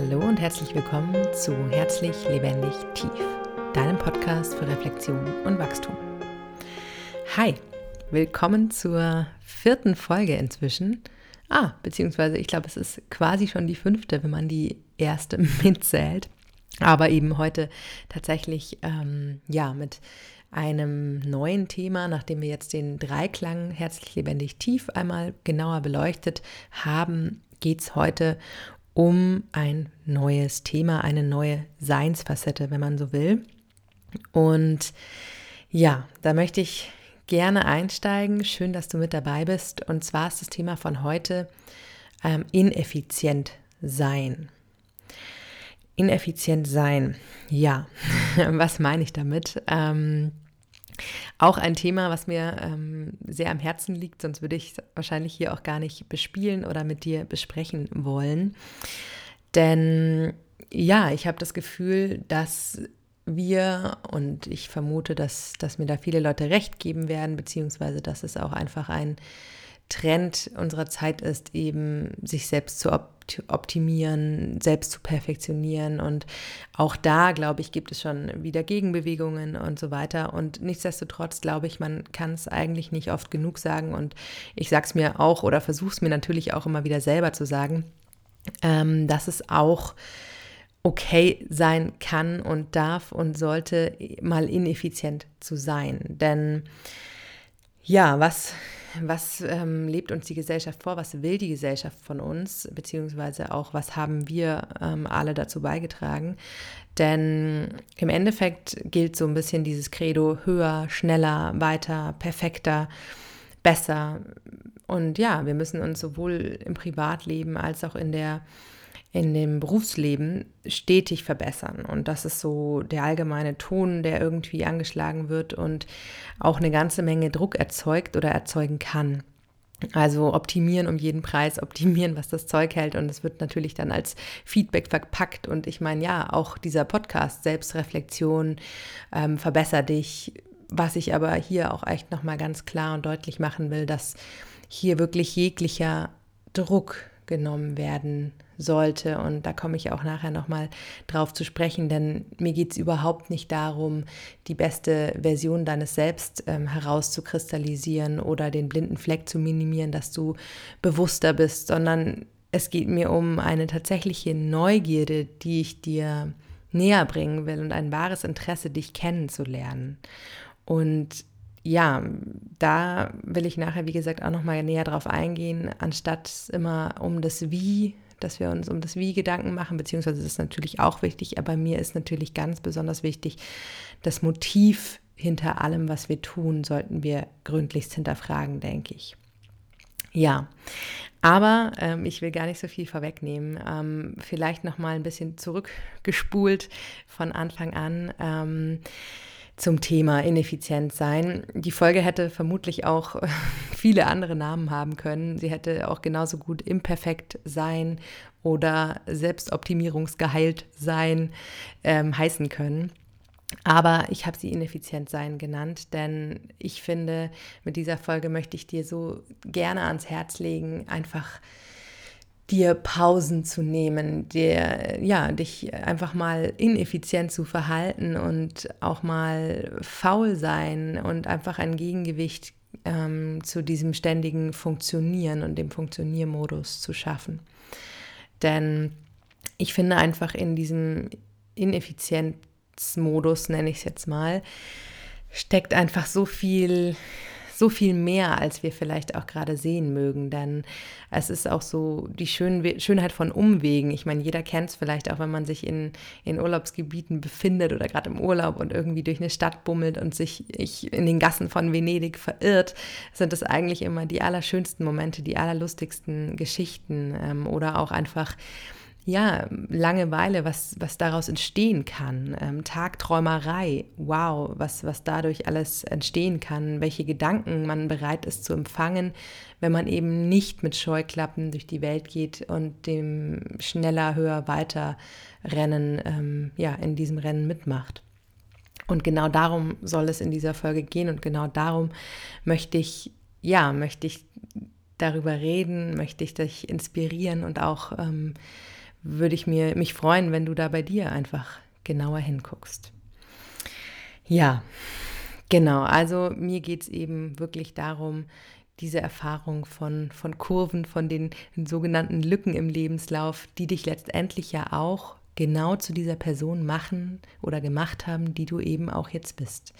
Hallo und herzlich willkommen zu Herzlich Lebendig Tief, deinem Podcast für Reflexion und Wachstum. Hi, willkommen zur vierten Folge inzwischen. Ah, beziehungsweise ich glaube, es ist quasi schon die fünfte, wenn man die erste mitzählt. Aber eben heute tatsächlich ähm, ja mit einem neuen Thema, nachdem wir jetzt den Dreiklang herzlich lebendig tief einmal genauer beleuchtet haben, geht es heute um ein neues Thema, eine neue Seinsfacette, wenn man so will. Und ja, da möchte ich gerne einsteigen. Schön, dass du mit dabei bist. Und zwar ist das Thema von heute ähm, ineffizient sein. Ineffizient sein. Ja, was meine ich damit? Ähm, auch ein Thema, was mir ähm, sehr am Herzen liegt, sonst würde ich es wahrscheinlich hier auch gar nicht bespielen oder mit dir besprechen wollen. Denn ja, ich habe das Gefühl, dass wir, und ich vermute, dass, dass mir da viele Leute recht geben werden, beziehungsweise dass es auch einfach ein Trend unserer Zeit ist, eben sich selbst zu optimieren, selbst zu perfektionieren. Und auch da, glaube ich, gibt es schon wieder Gegenbewegungen und so weiter. Und nichtsdestotrotz glaube ich, man kann es eigentlich nicht oft genug sagen. Und ich sage es mir auch oder versuche es mir natürlich auch immer wieder selber zu sagen, ähm, dass es auch okay sein kann und darf und sollte, mal ineffizient zu sein. Denn ja, was was ähm, lebt uns die Gesellschaft vor, was will die Gesellschaft von uns, beziehungsweise auch, was haben wir ähm, alle dazu beigetragen. Denn im Endeffekt gilt so ein bisschen dieses Credo höher, schneller, weiter, perfekter, besser. Und ja, wir müssen uns sowohl im Privatleben als auch in der in dem Berufsleben stetig verbessern. Und das ist so der allgemeine Ton, der irgendwie angeschlagen wird und auch eine ganze Menge Druck erzeugt oder erzeugen kann. Also optimieren um jeden Preis, optimieren, was das Zeug hält. Und es wird natürlich dann als Feedback verpackt. Und ich meine, ja, auch dieser Podcast, Selbstreflexion, ähm, verbessere dich. Was ich aber hier auch echt nochmal ganz klar und deutlich machen will, dass hier wirklich jeglicher Druck genommen werden sollte. Und da komme ich auch nachher nochmal drauf zu sprechen, denn mir geht es überhaupt nicht darum, die beste Version deines Selbst ähm, herauszukristallisieren oder den blinden Fleck zu minimieren, dass du bewusster bist, sondern es geht mir um eine tatsächliche Neugierde, die ich dir näher bringen will und ein wahres Interesse, dich kennenzulernen. Und ja, da will ich nachher, wie gesagt, auch nochmal näher drauf eingehen, anstatt immer um das Wie dass wir uns um das Wie Gedanken machen, beziehungsweise das ist natürlich auch wichtig, aber mir ist natürlich ganz besonders wichtig, das Motiv hinter allem, was wir tun, sollten wir gründlichst hinterfragen, denke ich. Ja, aber ähm, ich will gar nicht so viel vorwegnehmen. Ähm, vielleicht noch mal ein bisschen zurückgespult von Anfang an. Ähm, zum Thema ineffizient sein. Die Folge hätte vermutlich auch viele andere Namen haben können. Sie hätte auch genauso gut imperfekt sein oder selbstoptimierungsgeheilt sein ähm, heißen können. Aber ich habe sie ineffizient sein genannt, denn ich finde, mit dieser Folge möchte ich dir so gerne ans Herz legen, einfach dir Pausen zu nehmen, dir, ja, dich einfach mal ineffizient zu verhalten und auch mal faul sein und einfach ein Gegengewicht ähm, zu diesem ständigen Funktionieren und dem Funktioniermodus zu schaffen. Denn ich finde einfach in diesem Ineffizienzmodus, nenne ich es jetzt mal, steckt einfach so viel so viel mehr, als wir vielleicht auch gerade sehen mögen. Denn es ist auch so die Schön Schönheit von Umwegen. Ich meine, jeder kennt es vielleicht auch, wenn man sich in, in Urlaubsgebieten befindet oder gerade im Urlaub und irgendwie durch eine Stadt bummelt und sich ich in den Gassen von Venedig verirrt, sind das eigentlich immer die allerschönsten Momente, die allerlustigsten Geschichten ähm, oder auch einfach ja, Langeweile, was, was daraus entstehen kann, ähm, Tagträumerei, wow, was, was dadurch alles entstehen kann, welche Gedanken man bereit ist zu empfangen, wenn man eben nicht mit Scheuklappen durch die Welt geht und dem schneller, höher, weiter Rennen, ähm, ja, in diesem Rennen mitmacht. Und genau darum soll es in dieser Folge gehen und genau darum möchte ich, ja, möchte ich darüber reden, möchte ich dich inspirieren und auch ähm, würde ich mir, mich freuen, wenn du da bei dir einfach genauer hinguckst. Ja, genau. Also mir geht es eben wirklich darum, diese Erfahrung von, von Kurven, von den sogenannten Lücken im Lebenslauf, die dich letztendlich ja auch genau zu dieser Person machen oder gemacht haben, die du eben auch jetzt bist.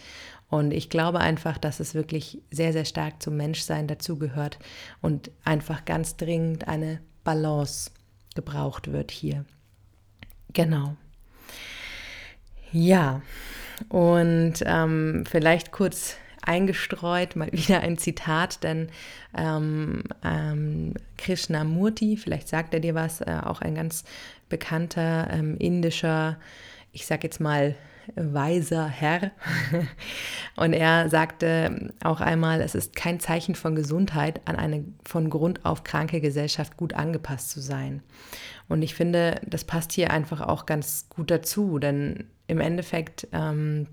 Und ich glaube einfach, dass es wirklich sehr, sehr stark zum Menschsein dazugehört und einfach ganz dringend eine Balance gebraucht wird hier. Genau. Ja, und ähm, vielleicht kurz eingestreut, mal wieder ein Zitat, denn ähm, ähm, Krishnamurti, vielleicht sagt er dir was, äh, auch ein ganz bekannter ähm, indischer, ich sag jetzt mal, weiser Herr. Und er sagte auch einmal, es ist kein Zeichen von Gesundheit, an eine von Grund auf kranke Gesellschaft gut angepasst zu sein. Und ich finde, das passt hier einfach auch ganz gut dazu, denn im Endeffekt ähm,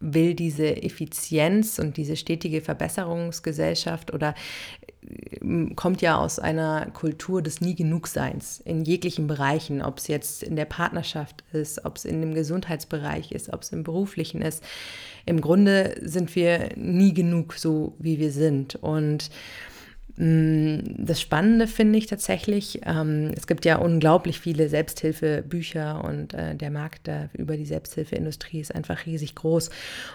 will diese Effizienz und diese stetige Verbesserungsgesellschaft oder kommt ja aus einer Kultur des Nie Genugseins in jeglichen Bereichen, ob es jetzt in der Partnerschaft ist, ob es in dem Gesundheitsbereich ist, ob es im beruflichen ist. Im Grunde sind wir nie genug so, wie wir sind. Und das Spannende finde ich tatsächlich, ähm, es gibt ja unglaublich viele Selbsthilfebücher und äh, der Markt da über die Selbsthilfeindustrie ist einfach riesig groß.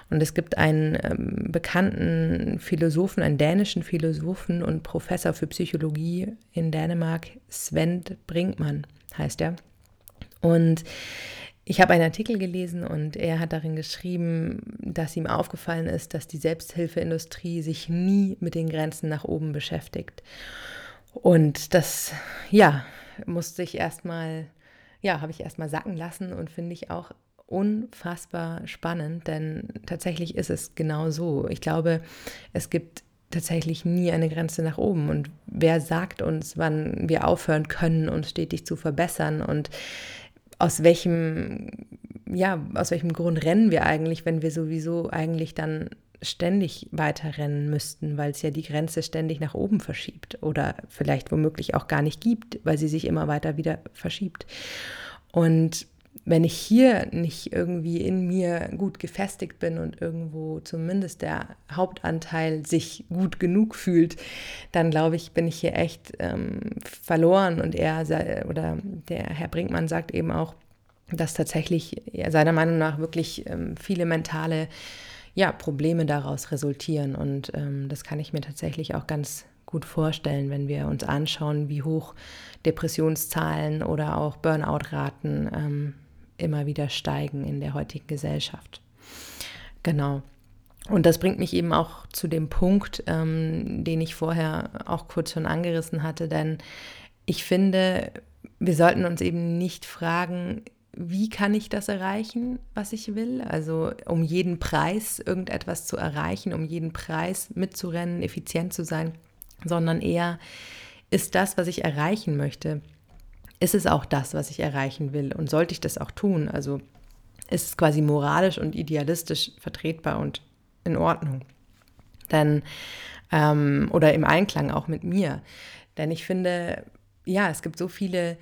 Und es gibt einen ähm, bekannten Philosophen, einen dänischen Philosophen und Professor für Psychologie in Dänemark, Sven Brinkmann heißt er. Und ich habe einen Artikel gelesen und er hat darin geschrieben, dass ihm aufgefallen ist, dass die Selbsthilfeindustrie sich nie mit den Grenzen nach oben beschäftigt. Und das, ja, musste ich erstmal, ja, habe ich erstmal sacken lassen und finde ich auch unfassbar spannend, denn tatsächlich ist es genau so. Ich glaube, es gibt tatsächlich nie eine Grenze nach oben. Und wer sagt uns, wann wir aufhören können, uns stetig zu verbessern? Und aus welchem, ja, aus welchem Grund rennen wir eigentlich, wenn wir sowieso eigentlich dann ständig weiterrennen müssten, weil es ja die Grenze ständig nach oben verschiebt oder vielleicht womöglich auch gar nicht gibt, weil sie sich immer weiter wieder verschiebt. Und wenn ich hier nicht irgendwie in mir gut gefestigt bin und irgendwo zumindest der Hauptanteil sich gut genug fühlt, dann glaube ich, bin ich hier echt ähm, verloren. Und er oder der Herr Brinkmann sagt eben auch, dass tatsächlich ja, seiner Meinung nach wirklich ähm, viele mentale ja, Probleme daraus resultieren. Und ähm, das kann ich mir tatsächlich auch ganz gut vorstellen, wenn wir uns anschauen, wie hoch Depressionszahlen oder auch Burnout-Raten ähm, immer wieder steigen in der heutigen Gesellschaft. Genau. Und das bringt mich eben auch zu dem Punkt, ähm, den ich vorher auch kurz schon angerissen hatte, denn ich finde, wir sollten uns eben nicht fragen, wie kann ich das erreichen, was ich will? Also um jeden Preis irgendetwas zu erreichen, um jeden Preis mitzurennen, effizient zu sein, sondern eher ist das, was ich erreichen möchte, ist es auch das, was ich erreichen will und sollte ich das auch tun? Also ist es quasi moralisch und idealistisch vertretbar und in Ordnung. Denn, ähm, oder im Einklang auch mit mir. Denn ich finde, ja, es gibt so viele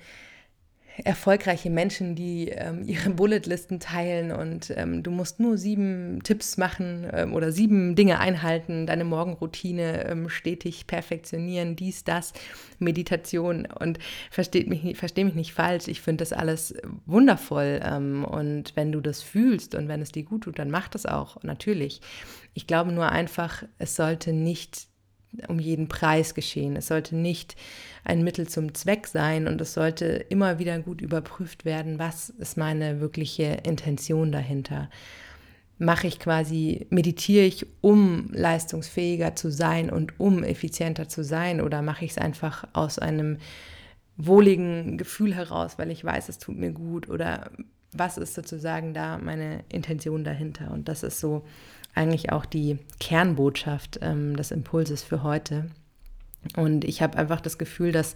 erfolgreiche Menschen, die ähm, ihre Bulletlisten teilen und ähm, du musst nur sieben Tipps machen ähm, oder sieben Dinge einhalten, deine Morgenroutine ähm, stetig perfektionieren, dies, das, Meditation und versteht mich, versteh mich nicht falsch, ich finde das alles wundervoll ähm, und wenn du das fühlst und wenn es dir gut tut, dann mach das auch, natürlich. Ich glaube nur einfach, es sollte nicht um jeden Preis geschehen. Es sollte nicht ein Mittel zum Zweck sein und es sollte immer wieder gut überprüft werden, was ist meine wirkliche Intention dahinter. Mache ich quasi, meditiere ich, um leistungsfähiger zu sein und um effizienter zu sein oder mache ich es einfach aus einem wohligen Gefühl heraus, weil ich weiß, es tut mir gut oder was ist sozusagen da meine Intention dahinter? Und das ist so eigentlich auch die Kernbotschaft ähm, des Impulses für heute. Und ich habe einfach das Gefühl, dass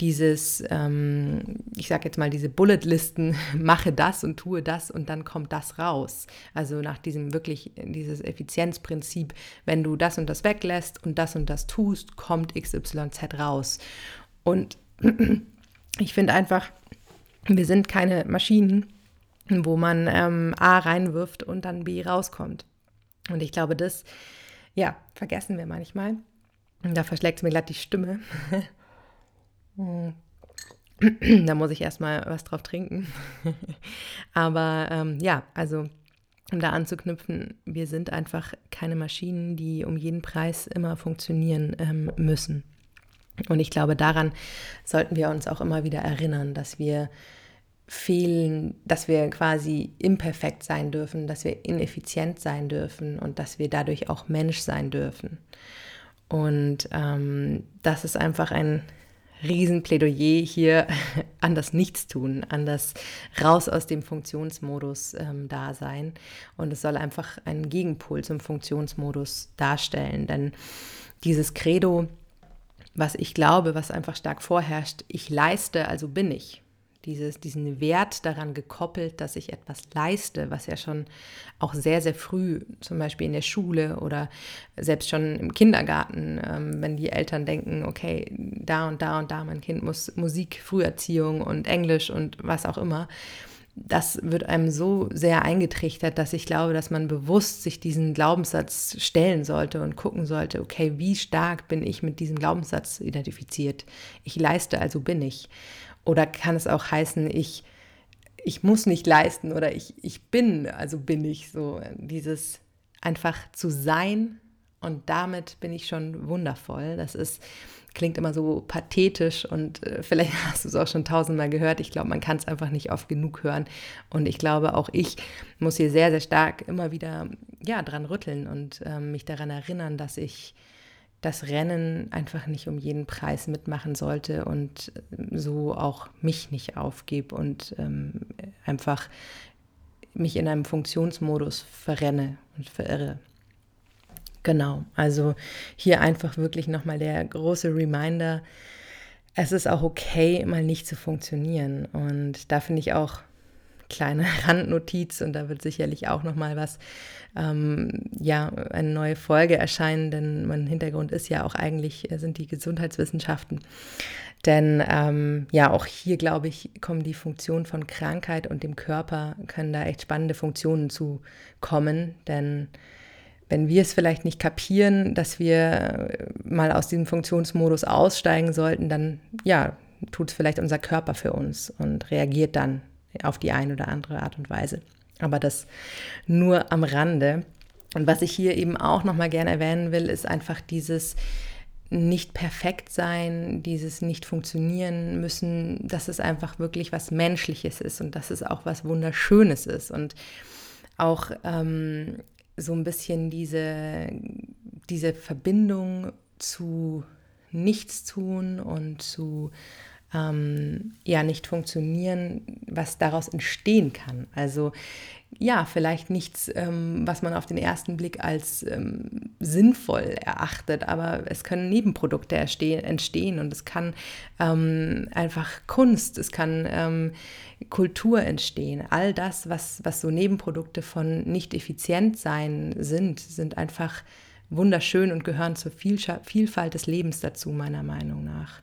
dieses, ähm, ich sage jetzt mal, diese Bulletlisten, mache das und tue das und dann kommt das raus. Also nach diesem wirklich, dieses Effizienzprinzip, wenn du das und das weglässt und das und das tust, kommt XYZ raus. Und ich finde einfach, wir sind keine Maschinen, wo man ähm, A reinwirft und dann B rauskommt. Und ich glaube, das, ja, vergessen wir manchmal. Da verschlägt es mir glatt die Stimme. da muss ich erstmal was drauf trinken. Aber ähm, ja, also um da anzuknüpfen, wir sind einfach keine Maschinen, die um jeden Preis immer funktionieren ähm, müssen. Und ich glaube, daran sollten wir uns auch immer wieder erinnern, dass wir fehlen, dass wir quasi imperfekt sein dürfen, dass wir ineffizient sein dürfen und dass wir dadurch auch Mensch sein dürfen. Und ähm, das ist einfach ein Riesenplädoyer hier an das Nichtstun, an das Raus aus dem Funktionsmodus ähm. Und es soll einfach einen Gegenpol zum Funktionsmodus darstellen. Denn dieses Credo, was ich glaube, was einfach stark vorherrscht, ich leiste, also bin ich dieses, diesen Wert daran gekoppelt, dass ich etwas leiste, was ja schon auch sehr, sehr früh, zum Beispiel in der Schule oder selbst schon im Kindergarten, ähm, wenn die Eltern denken, okay, da und da und da, mein Kind muss Musik, Früherziehung und Englisch und was auch immer, das wird einem so sehr eingetrichtert, dass ich glaube, dass man bewusst sich diesen Glaubenssatz stellen sollte und gucken sollte, okay, wie stark bin ich mit diesem Glaubenssatz identifiziert? Ich leiste, also bin ich. Oder kann es auch heißen, ich, ich muss nicht leisten oder ich, ich bin, also bin ich so. Dieses einfach zu sein und damit bin ich schon wundervoll. Das ist, klingt immer so pathetisch und äh, vielleicht hast du es auch schon tausendmal gehört. Ich glaube, man kann es einfach nicht oft genug hören. Und ich glaube, auch ich muss hier sehr, sehr stark immer wieder ja, dran rütteln und äh, mich daran erinnern, dass ich das Rennen einfach nicht um jeden Preis mitmachen sollte und so auch mich nicht aufgebe und ähm, einfach mich in einem Funktionsmodus verrenne und verirre. Genau, also hier einfach wirklich nochmal der große Reminder, es ist auch okay, mal nicht zu funktionieren. Und da finde ich auch kleine Randnotiz und da wird sicherlich auch noch mal was, ähm, ja, eine neue Folge erscheinen, denn mein Hintergrund ist ja auch eigentlich, äh, sind die Gesundheitswissenschaften. Denn ähm, ja, auch hier, glaube ich, kommen die Funktionen von Krankheit und dem Körper, können da echt spannende Funktionen zu kommen, denn wenn wir es vielleicht nicht kapieren, dass wir äh, mal aus diesem Funktionsmodus aussteigen sollten, dann ja, tut es vielleicht unser Körper für uns und reagiert dann auf die eine oder andere Art und Weise. Aber das nur am Rande. Und was ich hier eben auch nochmal gerne erwähnen will, ist einfach dieses nicht perfekt sein, dieses nicht funktionieren müssen, dass es einfach wirklich was Menschliches ist und dass es auch was Wunderschönes ist und auch ähm, so ein bisschen diese, diese Verbindung zu Nichtstun und zu ähm, ja nicht funktionieren, was daraus entstehen kann. Also ja, vielleicht nichts, ähm, was man auf den ersten Blick als ähm, sinnvoll erachtet, aber es können Nebenprodukte entstehen und es kann ähm, einfach Kunst, es kann ähm, Kultur entstehen. All das, was, was so Nebenprodukte von nicht effizient sein sind, sind einfach wunderschön und gehören zur Vielfalt des Lebens dazu, meiner Meinung nach.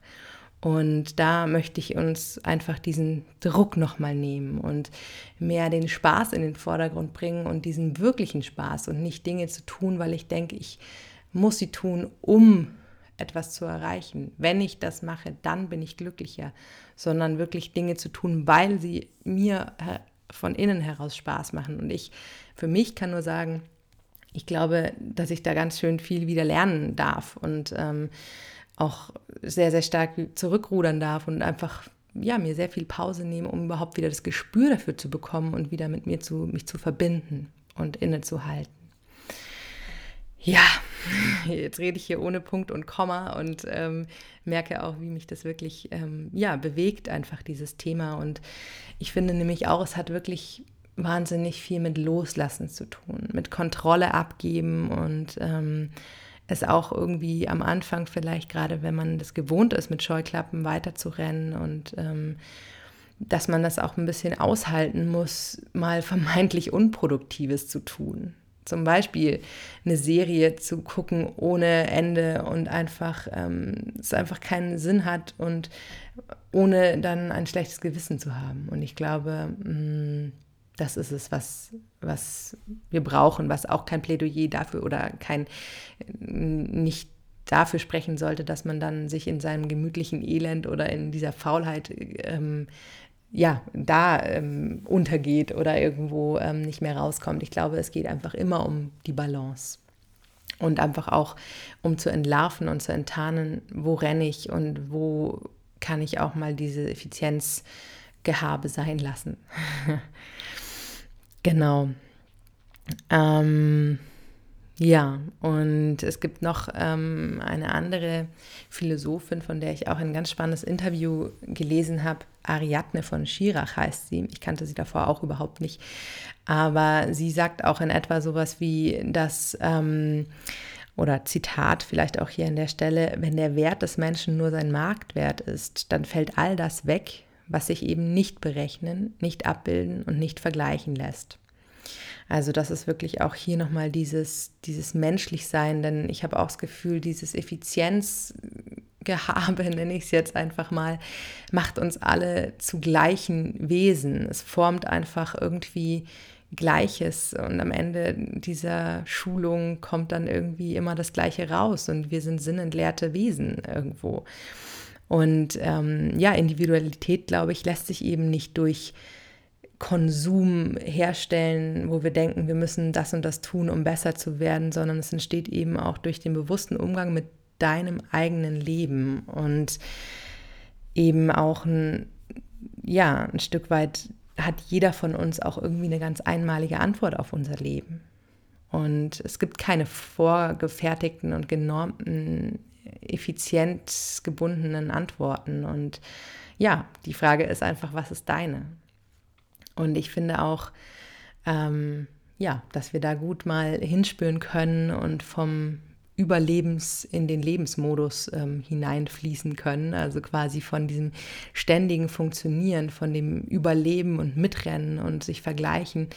Und da möchte ich uns einfach diesen Druck nochmal nehmen und mehr den Spaß in den Vordergrund bringen und diesen wirklichen Spaß und nicht Dinge zu tun, weil ich denke, ich muss sie tun, um etwas zu erreichen. Wenn ich das mache, dann bin ich glücklicher, sondern wirklich Dinge zu tun, weil sie mir von innen heraus Spaß machen. Und ich für mich kann nur sagen, ich glaube, dass ich da ganz schön viel wieder lernen darf und ähm, auch sehr, sehr stark zurückrudern darf und einfach ja, mir sehr viel Pause nehme, um überhaupt wieder das Gespür dafür zu bekommen und wieder mit mir zu, mich zu verbinden und innezuhalten. Ja, jetzt rede ich hier ohne Punkt und Komma und ähm, merke auch, wie mich das wirklich ähm, ja, bewegt, einfach dieses Thema. Und ich finde nämlich auch, es hat wirklich wahnsinnig viel mit Loslassen zu tun, mit Kontrolle abgeben und ähm, es auch irgendwie am Anfang vielleicht, gerade wenn man das gewohnt ist, mit Scheuklappen weiterzurennen und ähm, dass man das auch ein bisschen aushalten muss, mal vermeintlich Unproduktives zu tun. zum Beispiel eine Serie zu gucken ohne Ende und einfach ähm, es einfach keinen Sinn hat und ohne dann ein schlechtes Gewissen zu haben. Und ich glaube, mh, mm, das ist es, was, was wir brauchen, was auch kein Plädoyer dafür oder kein nicht dafür sprechen sollte, dass man dann sich in seinem gemütlichen Elend oder in dieser Faulheit ähm, ja, da ähm, untergeht oder irgendwo ähm, nicht mehr rauskommt. Ich glaube, es geht einfach immer um die Balance. Und einfach auch, um zu entlarven und zu enttarnen, wo renne ich und wo kann ich auch mal diese Effizienzgehabe sein lassen. genau. Ähm, ja, und es gibt noch ähm, eine andere Philosophin, von der ich auch ein ganz spannendes Interview gelesen habe. Ariadne von Schirach heißt sie. Ich kannte sie davor auch überhaupt nicht. Aber sie sagt auch in etwa sowas wie, dass, ähm, oder Zitat vielleicht auch hier an der Stelle, wenn der Wert des Menschen nur sein Marktwert ist, dann fällt all das weg, was sich eben nicht berechnen, nicht abbilden und nicht vergleichen lässt. Also das ist wirklich auch hier nochmal dieses, dieses Menschlichsein, denn ich habe auch das Gefühl, dieses Effizienzgehabe, nenne ich es jetzt einfach mal, macht uns alle zu gleichen Wesen. Es formt einfach irgendwie Gleiches und am Ende dieser Schulung kommt dann irgendwie immer das Gleiche raus und wir sind sinnentleerte Wesen irgendwo. Und ähm, ja, Individualität, glaube ich, lässt sich eben nicht durch Konsum herstellen, wo wir denken, wir müssen das und das tun, um besser zu werden, sondern es entsteht eben auch durch den bewussten Umgang mit deinem eigenen Leben und eben auch ein, ja, ein Stück weit hat jeder von uns auch irgendwie eine ganz einmalige Antwort auf unser Leben. Und es gibt keine vorgefertigten und genormten, effizient gebundenen Antworten. Und ja, die Frage ist einfach, was ist deine? Und ich finde auch, ähm, ja, dass wir da gut mal hinspüren können und vom Überlebens in den Lebensmodus ähm, hineinfließen können. Also quasi von diesem ständigen Funktionieren, von dem Überleben und Mitrennen und sich vergleichen,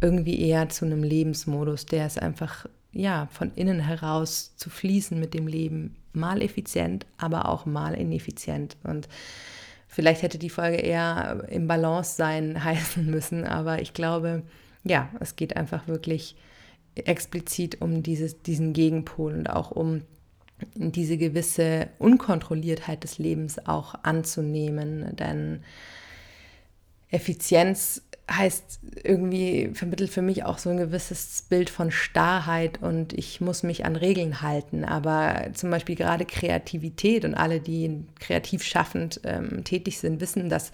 irgendwie eher zu einem Lebensmodus, der es einfach, ja, von innen heraus zu fließen mit dem Leben. Mal effizient, aber auch mal ineffizient. Und Vielleicht hätte die Folge eher im Balance sein heißen müssen, aber ich glaube, ja, es geht einfach wirklich explizit um dieses, diesen Gegenpol und auch um diese gewisse Unkontrolliertheit des Lebens auch anzunehmen. Denn Effizienz heißt irgendwie, vermittelt für mich auch so ein gewisses Bild von Starrheit und ich muss mich an Regeln halten. Aber zum Beispiel gerade Kreativität und alle, die kreativ schaffend ähm, tätig sind, wissen, dass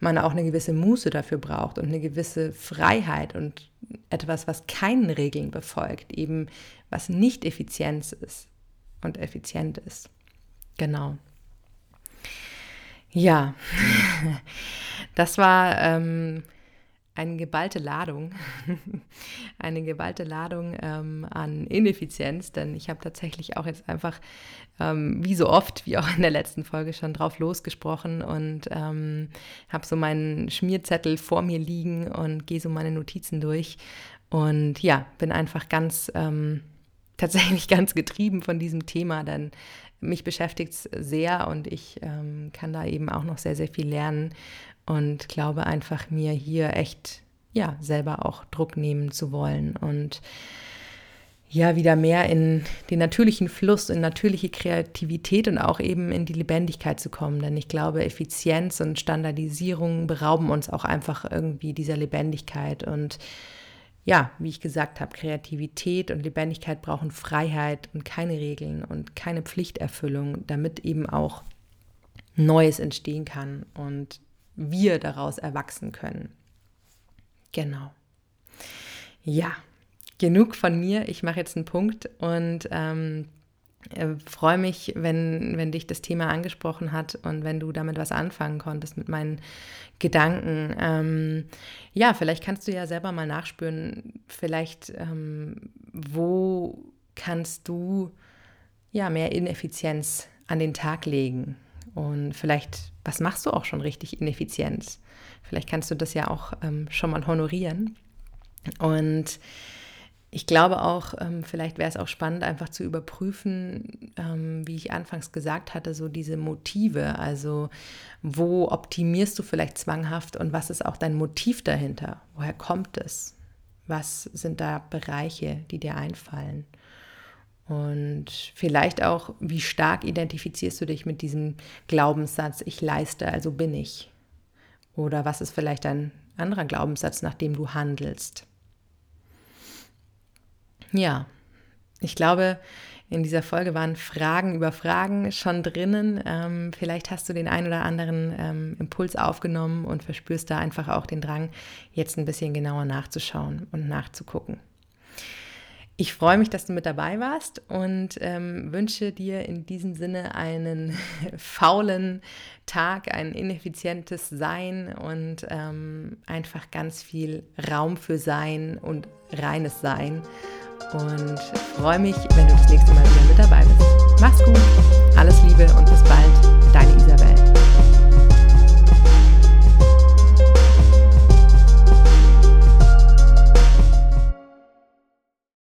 man auch eine gewisse Muße dafür braucht und eine gewisse Freiheit und etwas, was keinen Regeln befolgt, eben was nicht Effizienz ist und effizient ist. Genau. Ja, das war ähm, eine geballte Ladung, eine geballte Ladung ähm, an Ineffizienz, denn ich habe tatsächlich auch jetzt einfach, ähm, wie so oft, wie auch in der letzten Folge schon drauf losgesprochen und ähm, habe so meinen Schmierzettel vor mir liegen und gehe so meine Notizen durch und ja, bin einfach ganz, ähm, tatsächlich ganz getrieben von diesem Thema, denn mich beschäftigt es sehr und ich ähm, kann da eben auch noch sehr, sehr viel lernen und glaube einfach mir hier echt, ja, selber auch Druck nehmen zu wollen und ja, wieder mehr in den natürlichen Fluss, in natürliche Kreativität und auch eben in die Lebendigkeit zu kommen. Denn ich glaube, Effizienz und Standardisierung berauben uns auch einfach irgendwie dieser Lebendigkeit. Und ja, wie ich gesagt habe, Kreativität und Lebendigkeit brauchen Freiheit und keine Regeln und keine Pflichterfüllung, damit eben auch Neues entstehen kann und wir daraus erwachsen können. Genau. Ja, genug von mir. Ich mache jetzt einen Punkt und ähm, äh, freue mich, wenn, wenn dich das Thema angesprochen hat und wenn du damit was anfangen konntest mit meinen Gedanken. Ähm, ja, vielleicht kannst du ja selber mal nachspüren, vielleicht ähm, wo kannst du ja mehr Ineffizienz an den Tag legen und vielleicht, was machst du auch schon richtig ineffizient? Vielleicht kannst du das ja auch ähm, schon mal honorieren. Und ich glaube auch, ähm, vielleicht wäre es auch spannend, einfach zu überprüfen, ähm, wie ich anfangs gesagt hatte, so diese Motive. Also wo optimierst du vielleicht zwanghaft und was ist auch dein Motiv dahinter? Woher kommt es? Was sind da Bereiche, die dir einfallen? Und vielleicht auch, wie stark identifizierst du dich mit diesem Glaubenssatz, ich leiste, also bin ich? Oder was ist vielleicht ein anderer Glaubenssatz, nach dem du handelst? Ja, ich glaube, in dieser Folge waren Fragen über Fragen schon drinnen. Ähm, vielleicht hast du den ein oder anderen ähm, Impuls aufgenommen und verspürst da einfach auch den Drang, jetzt ein bisschen genauer nachzuschauen und nachzugucken. Ich freue mich, dass du mit dabei warst und ähm, wünsche dir in diesem Sinne einen faulen Tag, ein ineffizientes Sein und ähm, einfach ganz viel Raum für Sein und reines Sein und freue mich, wenn du das nächste Mal wieder mit dabei bist. Mach's gut, alles Liebe und bis bald, deine Isabel.